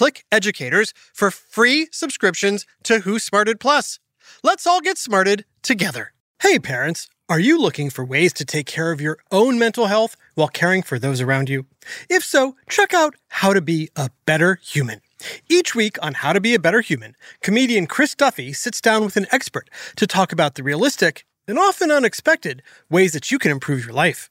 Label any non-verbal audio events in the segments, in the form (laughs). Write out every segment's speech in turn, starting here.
Click Educators for free subscriptions to Who Smarted Plus. Let's all get smarted together. Hey, parents, are you looking for ways to take care of your own mental health while caring for those around you? If so, check out How to Be a Better Human. Each week on How to Be a Better Human, comedian Chris Duffy sits down with an expert to talk about the realistic and often unexpected ways that you can improve your life.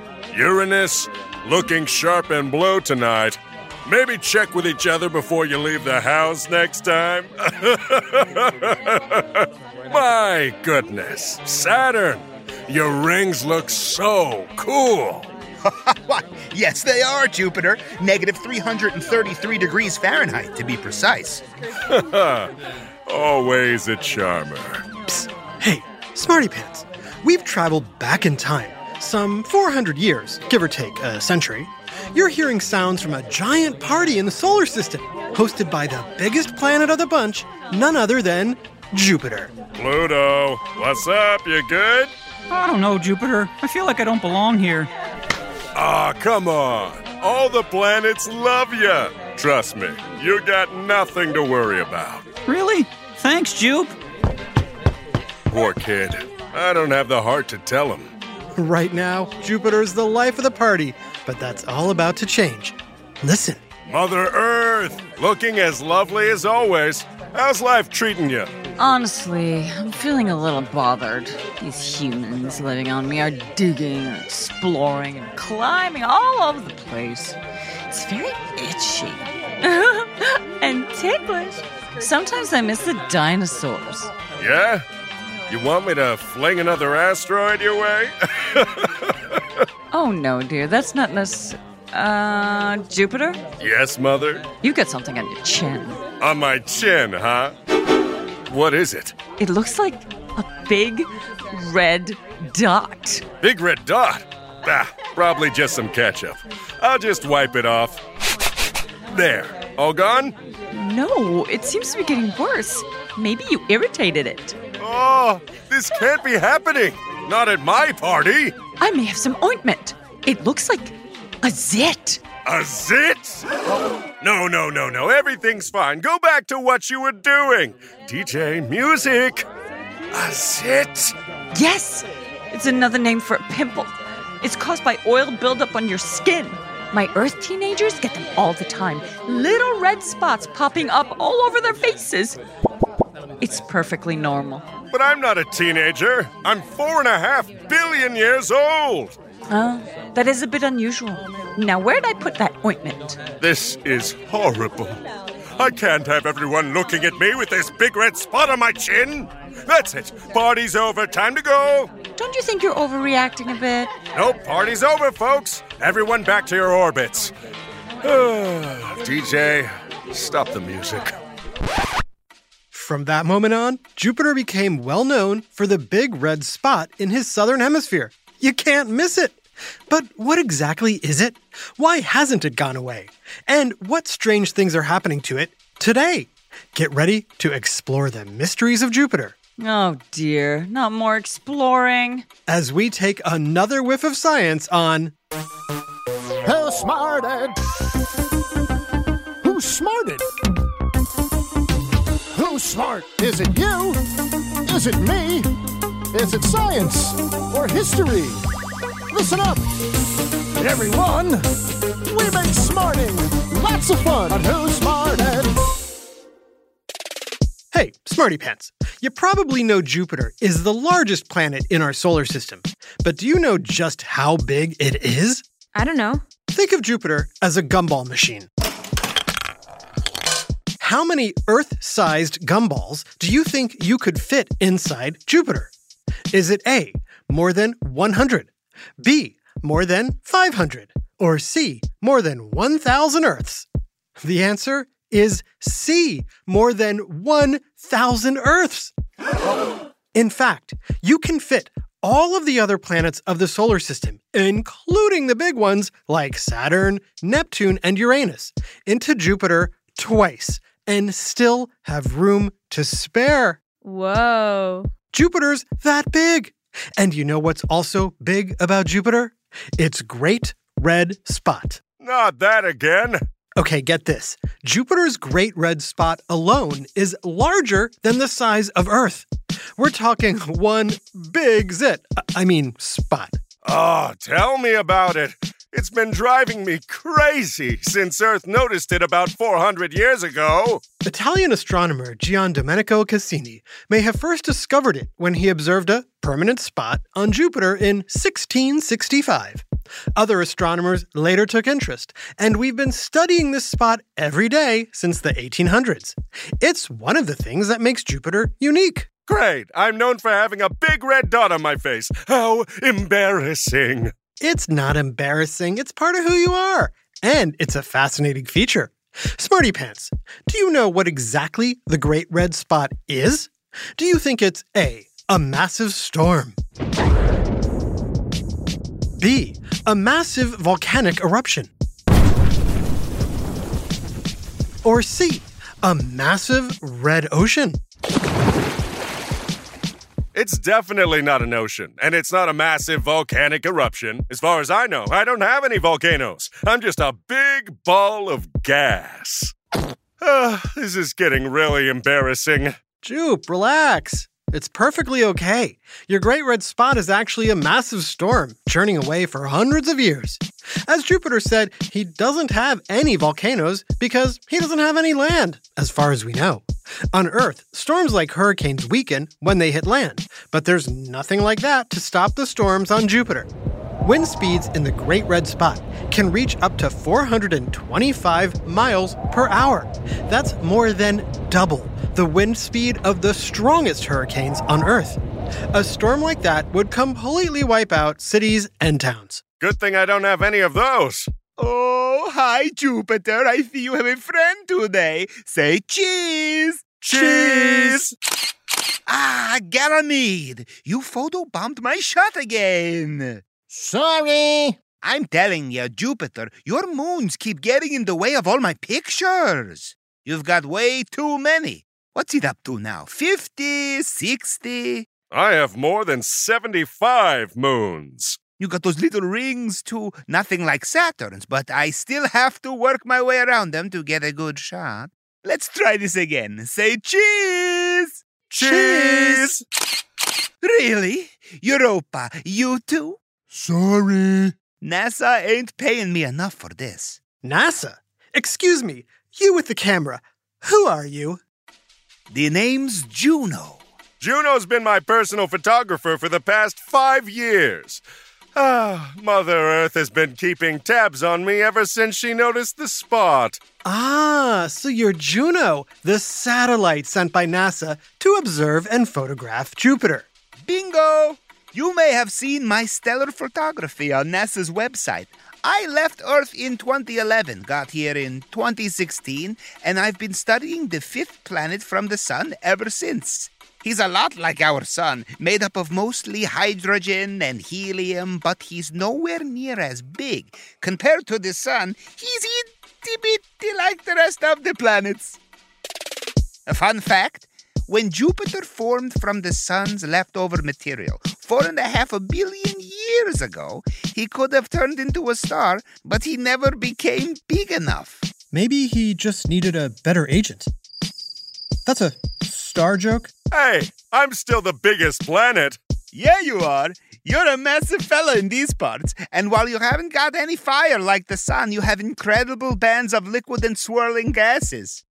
Uranus, looking sharp and blue tonight. Maybe check with each other before you leave the house next time. (laughs) My goodness, Saturn, your rings look so cool. (laughs) Yes, they are, Jupiter. Negative 333 degrees Fahrenheit, to be precise. (laughs) Always a charmer. Psst. Hey, Smarty Pants, we've traveled back in time, some 400 years, give or take a century. You're hearing sounds from a giant party in the solar system, hosted by the biggest planet of the bunch, none other than Jupiter. Pluto, what's up? You good? I don't know, Jupiter. I feel like I don't belong here. Ah, come on. All the planets love you. Trust me, you got nothing to worry about. Really? Thanks, Jupe. Poor kid. I don't have the heart to tell him. Right now, Jupiter's the life of the party, but that's all about to change. Listen. Mother Earth, looking as lovely as always. How's life treating you? Honestly, I'm feeling a little bothered. These humans living on me are digging and exploring and climbing all over the place. It's very itchy (laughs) and ticklish. Sometimes I miss the dinosaurs. Yeah? You want me to fling another asteroid your way? (laughs) Oh no, dear, that's not necessary. Uh, Jupiter? yes, Mother? You got something on your chin. On my chin, huh? What is it? It looks like a big red dot. Big red dot? Ah, probably just some ketchup. I'll just wipe it off. There. All gone? No, it seems to be getting worse. Maybe you irritated it. Oh, this can't be happening. Not at my party. I may have some ointment. It looks like a zit. A zit? No, no, no, no. Everything's fine. Go back to what you were doing. DJ, music. A zit? Yes, it's another name for a pimple. It's caused by oil buildup on your skin. My Earth teenagers get them all the time. Little red spots popping up all over their faces. It's perfectly normal. But I'm not a teenager. I'm four and a half billion years old. Oh, that is a bit unusual. Now, where'd I put that ointment? This is horrible. I can't have everyone looking at me with this big red spot on my chin. That's it. Party's over. Time to go. Don't you think you're overreacting a bit? Nope, party's over, folks. Everyone back to your orbits. (sighs) DJ, stop the music. From that moment on, Jupiter became well known for the big red spot in his southern hemisphere. You can't miss it. But what exactly is it? Why hasn't it gone away? And what strange things are happening to it today? Get ready to explore the mysteries of Jupiter Oh dear, not more exploring. As we take another whiff of science on Who smarted? Who smarted? Who's smart? Is it you? Is it me? Is it science or history? Listen up, everyone. We make smarting lots of fun on Who Smarted. Hey, Smarty Pants. You probably know Jupiter is the largest planet in our solar system. But do you know just how big it is? I don't know. Think of Jupiter as a gumball machine. How many Earth sized gumballs do you think you could fit inside Jupiter? Is it A, more than 100, B, more than 500, or C, more than 1,000 Earths? The answer is C, more than 1,000 Earths. In fact, you can fit all of the other planets of the solar system, including the big ones like Saturn, Neptune, and Uranus, into Jupiter twice and still have room to spare. Whoa. Jupiter's that big. And you know what's also big about Jupiter? Its great red spot. Not that again. Okay, get this. Jupiter's great red spot alone is larger than the size of Earth. We're talking one big zit. I mean, spot. Oh, tell me about it. It's been driving me crazy since Earth noticed it about 400 years ago. Italian astronomer Gian Domenico Cassini may have first discovered it when he observed a permanent spot on Jupiter in 1665. Other astronomers later took interest, and we've been studying this spot every day since the 1800s. It's one of the things that makes Jupiter unique. Great. I'm known for having a big red dot on my face. How embarrassing. It's not embarrassing, it's part of who you are, and it's a fascinating feature. Smarty Pants, do you know what exactly the Great Red Spot is? Do you think it's A, a massive storm? B, a massive volcanic eruption? Or C, a massive red ocean? It's definitely not an ocean, and it's not a massive volcanic eruption. As far as I know, I don't have any volcanoes. I'm just a big ball of gas. (sighs) Ah, this is getting really embarrassing. Jupe, relax. It's perfectly okay. Your Great Red Spot is actually a massive storm, churning away for hundreds of years. As Jupiter said, he doesn't have any volcanoes because he doesn't have any land, as far as we know. On Earth, storms like hurricanes weaken when they hit land, but there's nothing like that to stop the storms on Jupiter. Wind speeds in the Great Red Spot can reach up to 425 miles per hour. That's more than double the wind speed of the strongest hurricanes on Earth. A storm like that would completely wipe out cities and towns. Good thing I don't have any of those. Oh, hi, Jupiter. I see you have a friend today. Say cheese. Cheese! Ah, Ganymede, you photobombed my shot again. Sorry. I'm telling you, Jupiter, your moons keep getting in the way of all my pictures. You've got way too many. What's it up to now? 50, 60? I have more than 75 moons. You got those little rings too. Nothing like Saturn's, but I still have to work my way around them to get a good shot. Let's try this again. Say cheese! Cheese! Really? Europa, you too? Sorry. NASA ain't paying me enough for this. NASA? Excuse me, you with the camera. Who are you? The name's Juno. Juno's been my personal photographer for the past five years. Ah, Mother Earth has been keeping tabs on me ever since she noticed the spot. Ah, so you're Juno, the satellite sent by NASA to observe and photograph Jupiter. Bingo! You may have seen my stellar photography on NASA's website. I left Earth in 2011, got here in 2016, and I've been studying the fifth planet from the Sun ever since. He's a lot like our Sun, made up of mostly hydrogen and helium, but he's nowhere near as big. Compared to the Sun, he's itty bitty like the rest of the planets. A fun fact When Jupiter formed from the sun's leftover material four and a half a billion years ago, he could have turned into a star, but he never became big enough. Maybe he just needed a better agent. That's a star joke? Hey, I'm still the biggest planet. Yeah, you are. You're a massive fella in these parts, and while you haven't got any fire like the sun, you have incredible bands of liquid and swirling gases.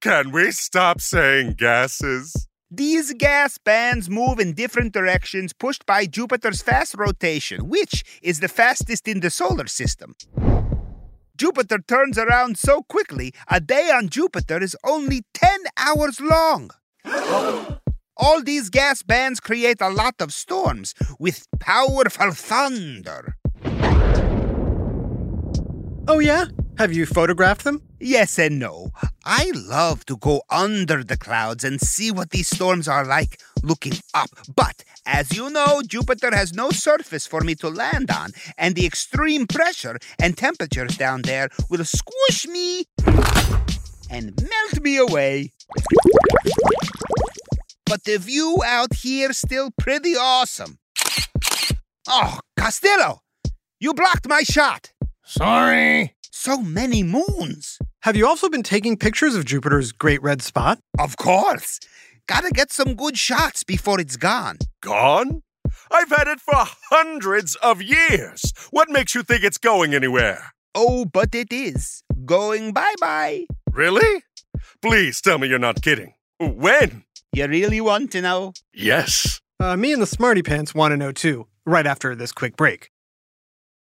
Can we stop saying gases? These gas bands move in different directions pushed by Jupiter's fast rotation, which is the fastest in the solar system. Jupiter turns around so quickly, a day on Jupiter is only 10 hours long. All these gas bands create a lot of storms with powerful thunder. Oh, yeah? Have you photographed them? Yes and no. I love to go under the clouds and see what these storms are like looking up. But as you know, Jupiter has no surface for me to land on, and the extreme pressure and temperatures down there will squish me and melt me away. But the view out here still pretty awesome. Oh, Callisto, You blocked my shot! Sorry. So many moons! Have you also been taking pictures of Jupiter's great red spot? Of course! Gotta get some good shots before it's gone. Gone? I've had it for hundreds of years. What makes you think it's going anywhere? Oh, but it is. Going bye bye. Really? Please tell me you're not kidding. When? You really want to know? Yes. Uh, me and the Smarty Pants want to know too, right after this quick break.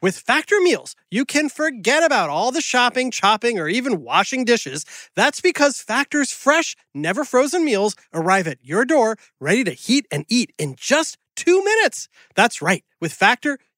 With Factor Meals, you can forget about all the shopping, chopping, or even washing dishes. That's because Factor's fresh, never frozen meals arrive at your door ready to heat and eat in just two minutes. That's right. With Factor,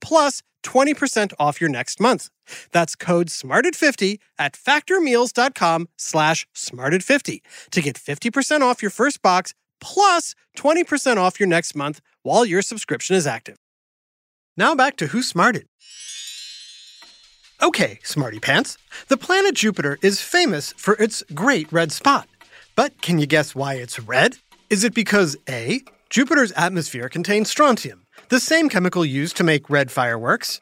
plus 20% off your next month. That's code SMARTED50 at factormeals.com slash SMARTED50 to get 50% off your first box plus 20% off your next month while your subscription is active. Now back to Who Smarted. Okay, Smarty Pants, the planet Jupiter is famous for its great red spot. But can you guess why it's red? Is it because A, Jupiter's atmosphere contains strontium, the same chemical used to make red fireworks?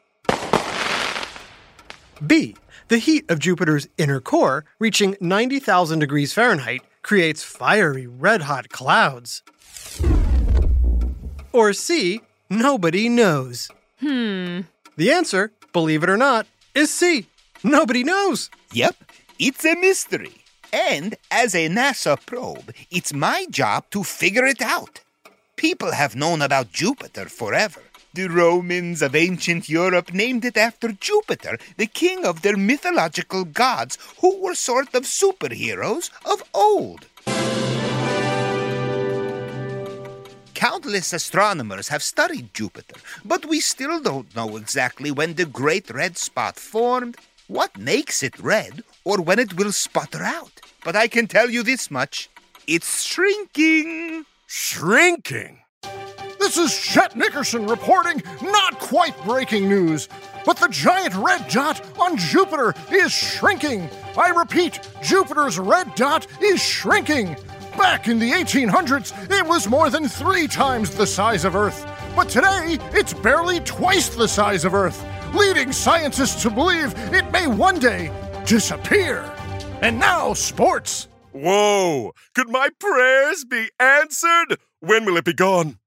B. The heat of Jupiter's inner core, reaching 90,000 degrees Fahrenheit, creates fiery red hot clouds. Or C. Nobody knows. Hmm. The answer, believe it or not, is C. Nobody knows. Yep, it's a mystery. And as a NASA probe, it's my job to figure it out. People have known about Jupiter forever. The Romans of ancient Europe named it after Jupiter, the king of their mythological gods, who were sort of superheroes of old. Countless astronomers have studied Jupiter, but we still don't know exactly when the Great Red Spot formed, what makes it red, or when it will sputter out. But I can tell you this much it's shrinking. Shrinking? This is Chet Nickerson reporting not quite breaking news, but the giant red dot on Jupiter is shrinking. I repeat, Jupiter's red dot is shrinking. Back in the 1800s, it was more than three times the size of Earth. But today, it's barely twice the size of Earth, leading scientists to believe it may one day disappear. And now, sports. Whoa! Could my prayers be answered? When will it be gone?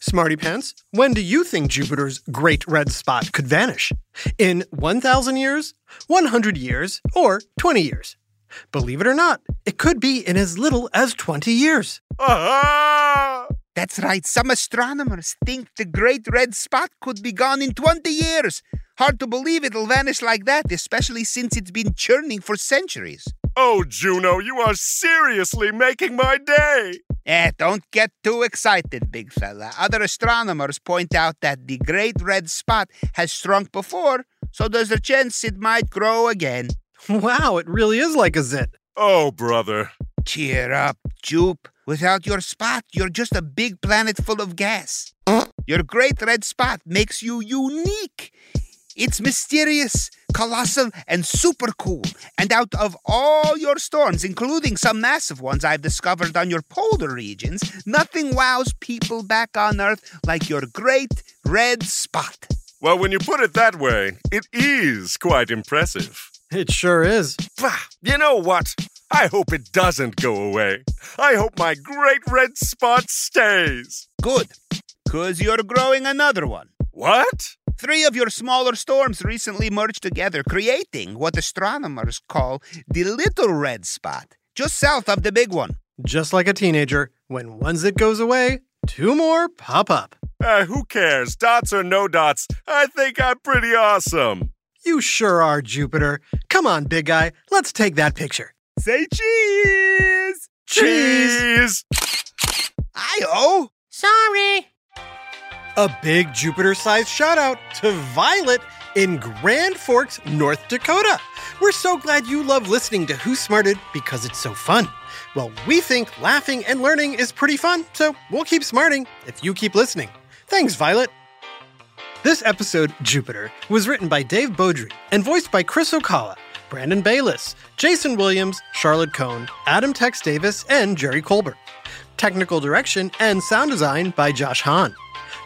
Smarty Pants, when do you think Jupiter's great red spot could vanish? In 1,000 years, 100 years, or 20 years? Believe it or not, it could be in as little as 20 years. Aha! That's right, some astronomers think the Great Red Spot could be gone in 20 years. Hard to believe it'll vanish like that, especially since it's been churning for centuries. Oh, Juno, you are seriously making my day! Eh, don't get too excited, big fella. Other astronomers point out that the Great Red Spot has shrunk before, so there's a chance it might grow again. Wow, it really is like a zit. Oh, brother. Cheer up, Jupe. Without your spot, you're just a big planet full of gas. Your Great Red Spot makes you unique. It's mysterious, colossal, and super cool. And out of all your storms, including some massive ones I've discovered on your polar regions, nothing wows people back on Earth like your Great Red Spot. Well, when you put it that way, it is quite impressive. It sure is. Bah, you know what? I hope it doesn't go away. I hope my great red spot stays. Good, because you're growing another one. What? Three of your smaller storms recently merged together, creating what astronomers call the Little Red Spot, just south of the big one. Just like a teenager, when one zit goes away, two more pop up. Uh, who cares? Dots or no dots? I think I'm pretty awesome. You sure are, Jupiter. Come on, big guy, let's take that picture. Say cheese! Cheese! Io! Sorry. A big Jupiter sized shout out to Violet in Grand Forks, North Dakota. We're so glad you love listening to Who Smarted because it's so fun. Well, we think laughing and learning is pretty fun, so we'll keep smarting if you keep listening. Thanks, Violet. This episode, Jupiter, was written by Dave Beaudry and voiced by Chris Ocala, Brandon Bayless, Jason Williams, Charlotte Cohn, Adam Tex Davis, and Jerry Colbert. Technical direction and sound design by Josh Hahn.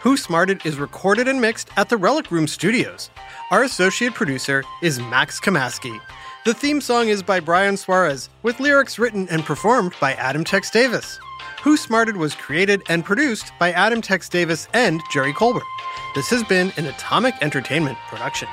Who Smarted is recorded and mixed at the Relic Room Studios. Our associate producer is Max Kamaski. The theme song is by Brian Suarez, with lyrics written and performed by Adam Tex Davis. Who Smarted was created and produced by Adam Tex Davis and Jerry Colbert. This has been an Atomic Entertainment production.